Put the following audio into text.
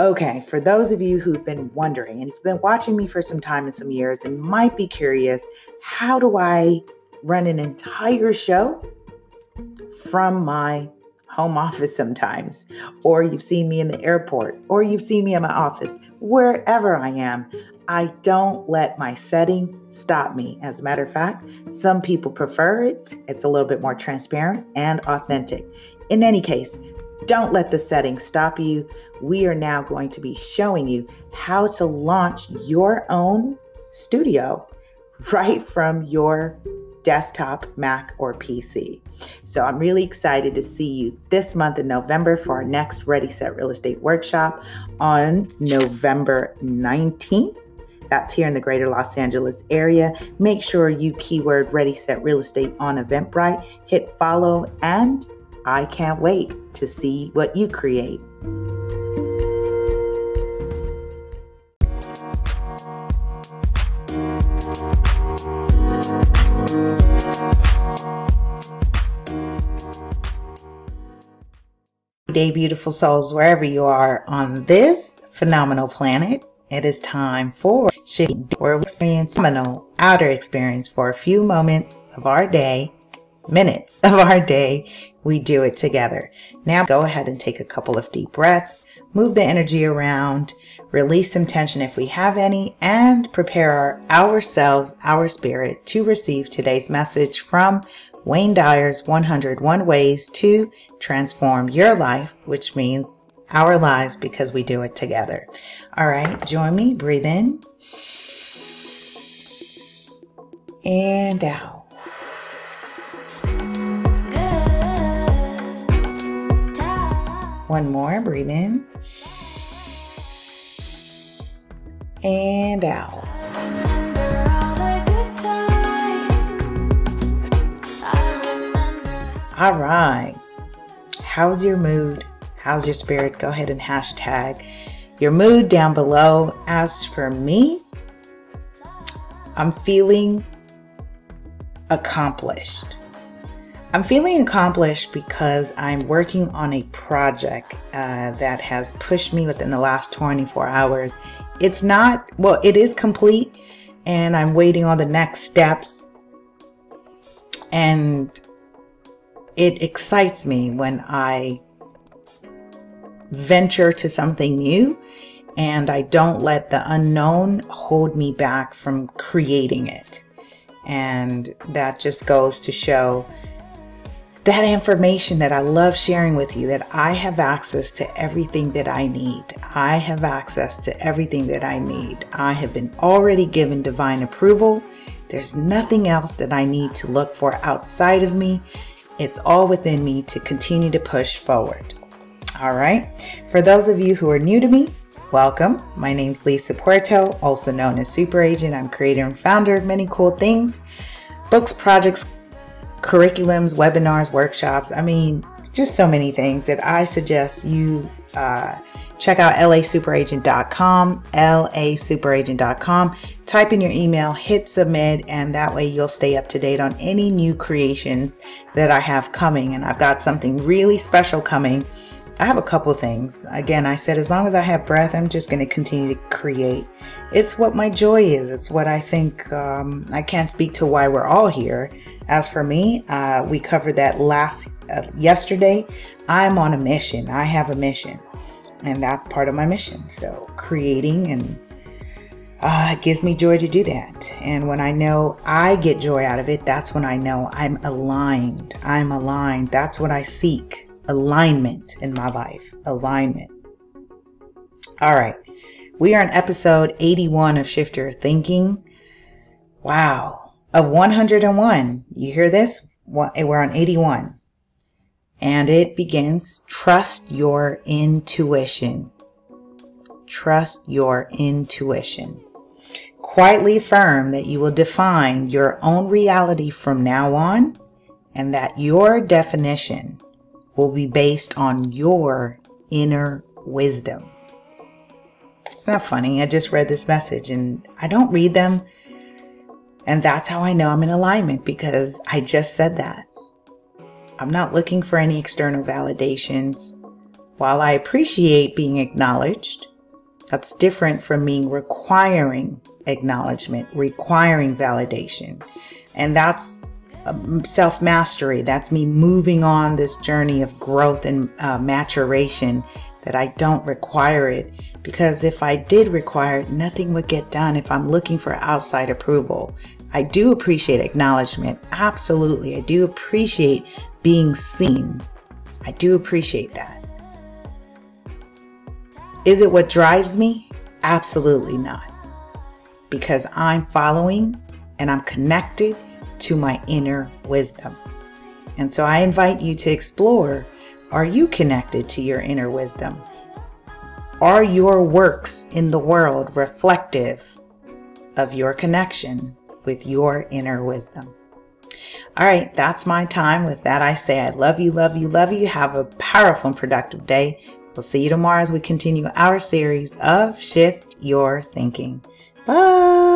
Okay, for those of you who've been wondering and you've been watching me for some time and some years and might be curious, how do I run an entire show from my home office sometimes? Or you've seen me in the airport, or you've seen me in my office, wherever I am. I don't let my setting stop me. As a matter of fact, some people prefer it. It's a little bit more transparent and authentic. In any case, don't let the setting stop you. We are now going to be showing you how to launch your own studio right from your desktop, Mac, or PC. So I'm really excited to see you this month in November for our next Ready Set Real Estate Workshop on November 19th. That's here in the greater Los Angeles area. Make sure you keyword Ready Set Real Estate on Eventbrite, hit follow, and I can't wait to see what you create. Day, beautiful souls, wherever you are on this phenomenal planet, it is time for shifting where we experience phenomenal outer experience for a few moments of our day minutes of our day, we do it together. Now go ahead and take a couple of deep breaths, move the energy around, release some tension if we have any, and prepare our, ourselves, our spirit to receive today's message from Wayne Dyer's 101 Ways to Transform Your Life, which means our lives because we do it together. All right, join me. Breathe in and out. One more, breathe in. And out. All right. How's your mood? How's your spirit? Go ahead and hashtag your mood down below. As for me, I'm feeling accomplished. I'm feeling accomplished because I'm working on a project uh, that has pushed me within the last 24 hours. It's not, well, it is complete, and I'm waiting on the next steps. And it excites me when I venture to something new and I don't let the unknown hold me back from creating it. And that just goes to show that information that I love sharing with you that I have access to everything that I need. I have access to everything that I need. I have been already given divine approval. There's nothing else that I need to look for outside of me. It's all within me to continue to push forward. All right. For those of you who are new to me, welcome. My name's Lisa Puerto, also known as Super Agent. I'm creator and founder of many cool things books, projects, curriculums, webinars, workshops. I mean, just so many things that I suggest you uh, check out laSuperAgent.com, laSuperAgent.com. Type in your email, hit submit, and that way you'll stay up to date on any new creations that I have coming. And I've got something really special coming. I have a couple things. Again, I said as long as I have breath, I'm just going to continue to create. It's what my joy is. It's what I think. Um, I can't speak to why we're all here as for me, uh, we covered that last uh, yesterday. I'm on a mission. I have a mission, and that's part of my mission. So creating and uh, it gives me joy to do that. And when I know I get joy out of it, that's when I know I'm aligned. I'm aligned. That's what I seek alignment in my life. Alignment. All right. We are on episode 81 of Shift Your Thinking. Wow of 101. You hear this? We're on 81. And it begins trust your intuition. Trust your intuition. Quietly affirm that you will define your own reality from now on and that your definition will be based on your inner wisdom. It's not funny. I just read this message and I don't read them and that's how I know I'm in alignment because I just said that. I'm not looking for any external validations. While I appreciate being acknowledged, That's different from me requiring acknowledgement, requiring validation. And that's self mastery. That's me moving on this journey of growth and uh, maturation that I don't require it. Because if I did require it, nothing would get done if I'm looking for outside approval. I do appreciate acknowledgement. Absolutely. I do appreciate being seen. I do appreciate that. Is it what drives me? Absolutely not. Because I'm following and I'm connected to my inner wisdom. And so I invite you to explore are you connected to your inner wisdom? Are your works in the world reflective of your connection with your inner wisdom? All right, that's my time. With that, I say I love you, love you, love you. Have a powerful and productive day. We'll see you tomorrow as we continue our series of Shift Your Thinking. Bye.